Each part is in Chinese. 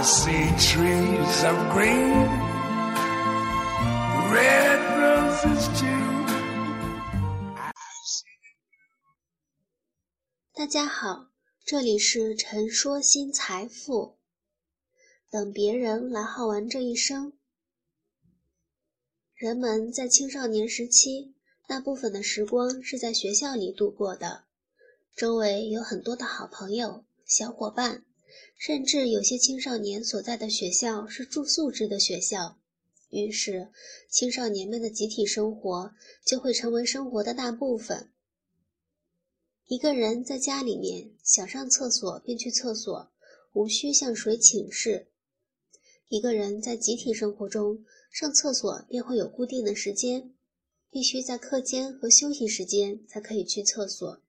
See trees of green, red roses too. 大家好，这里是陈说新财富。等别人来耗完这一生。人们在青少年时期，大部分的时光是在学校里度过的，周围有很多的好朋友、小伙伴，甚至有些青少年所在的学校是住宿制的学校，于是青少年们的集体生活就会成为生活的大部分。一个人在家里面想上厕所便去厕所，无需向谁请示。一个人在集体生活中。上厕所便会有固定的时间，必须在课间和休息时间才可以去厕所。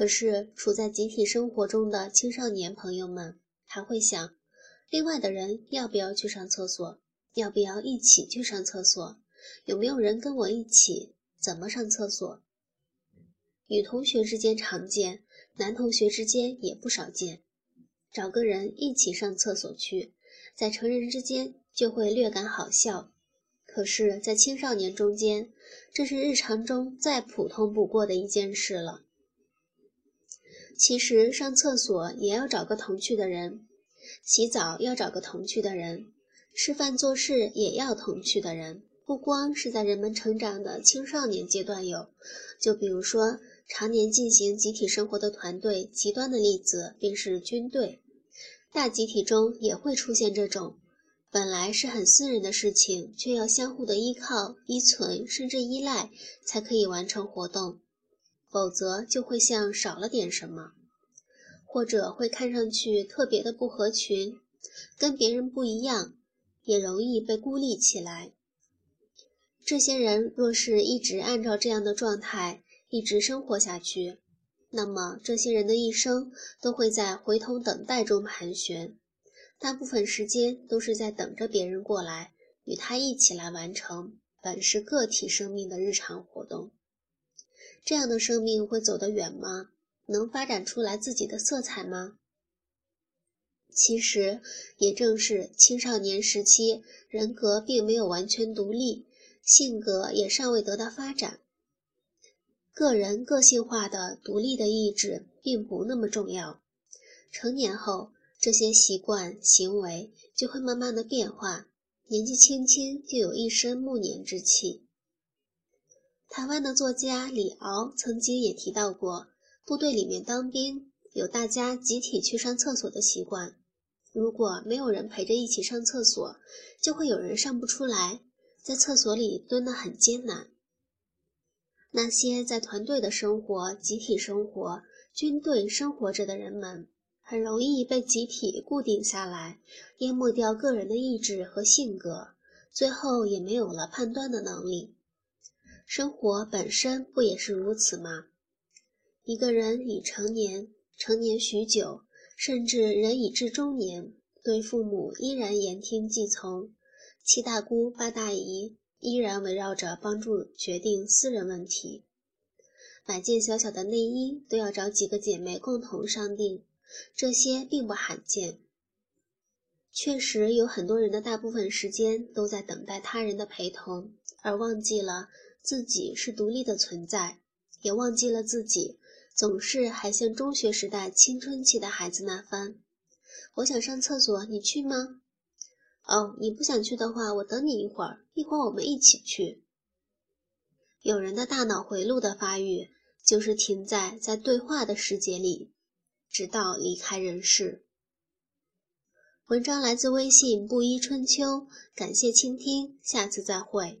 可是处在集体生活中的青少年朋友们还会想，另外的人要不要去上厕所？要不要一起去上厕所？有没有人跟我一起？怎么上厕所？女同学之间常见，男同学之间也不少见，找个人一起上厕所去，在成人之间。就会略感好笑，可是，在青少年中间，这是日常中再普通不过的一件事了。其实，上厕所也要找个同去的人，洗澡要找个同去的人，吃饭做事也要同去的人。不光是在人们成长的青少年阶段有，就比如说常年进行集体生活的团队，极端的例子便是军队，大集体中也会出现这种。本来是很私人的事情，却要相互的依靠、依存，甚至依赖，才可以完成活动，否则就会像少了点什么，或者会看上去特别的不合群，跟别人不一样，也容易被孤立起来。这些人若是一直按照这样的状态一直生活下去，那么这些人的一生都会在回头等待中盘旋。大部分时间都是在等着别人过来与他一起来完成本是个体生命的日常活动。这样的生命会走得远吗？能发展出来自己的色彩吗？其实，也正是青少年时期，人格并没有完全独立，性格也尚未得到发展，个人个性化的独立的意志并不那么重要。成年后。这些习惯行为就会慢慢的变化，年纪轻轻就有一身暮年之气。台湾的作家李敖曾经也提到过，部队里面当兵有大家集体去上厕所的习惯，如果没有人陪着一起上厕所，就会有人上不出来，在厕所里蹲得很艰难。那些在团队的生活、集体生活、军队生活着的人们。很容易被集体固定下来，淹没掉个人的意志和性格，最后也没有了判断的能力。生活本身不也是如此吗？一个人已成年，成年许久，甚至人已至中年，对父母依然言听计从，七大姑八大姨依然围绕着帮助决定私人问题，买件小小的内衣都要找几个姐妹共同商定。这些并不罕见，确实有很多人的大部分时间都在等待他人的陪同，而忘记了自己是独立的存在，也忘记了自己总是还像中学时代青春期的孩子那番：“我想上厕所，你去吗？”“哦，你不想去的话，我等你一会儿，一会儿我们一起去。”有人的大脑回路的发育，就是停在在对话的世界里。直到离开人世。文章来自微信布衣春秋，感谢倾听，下次再会。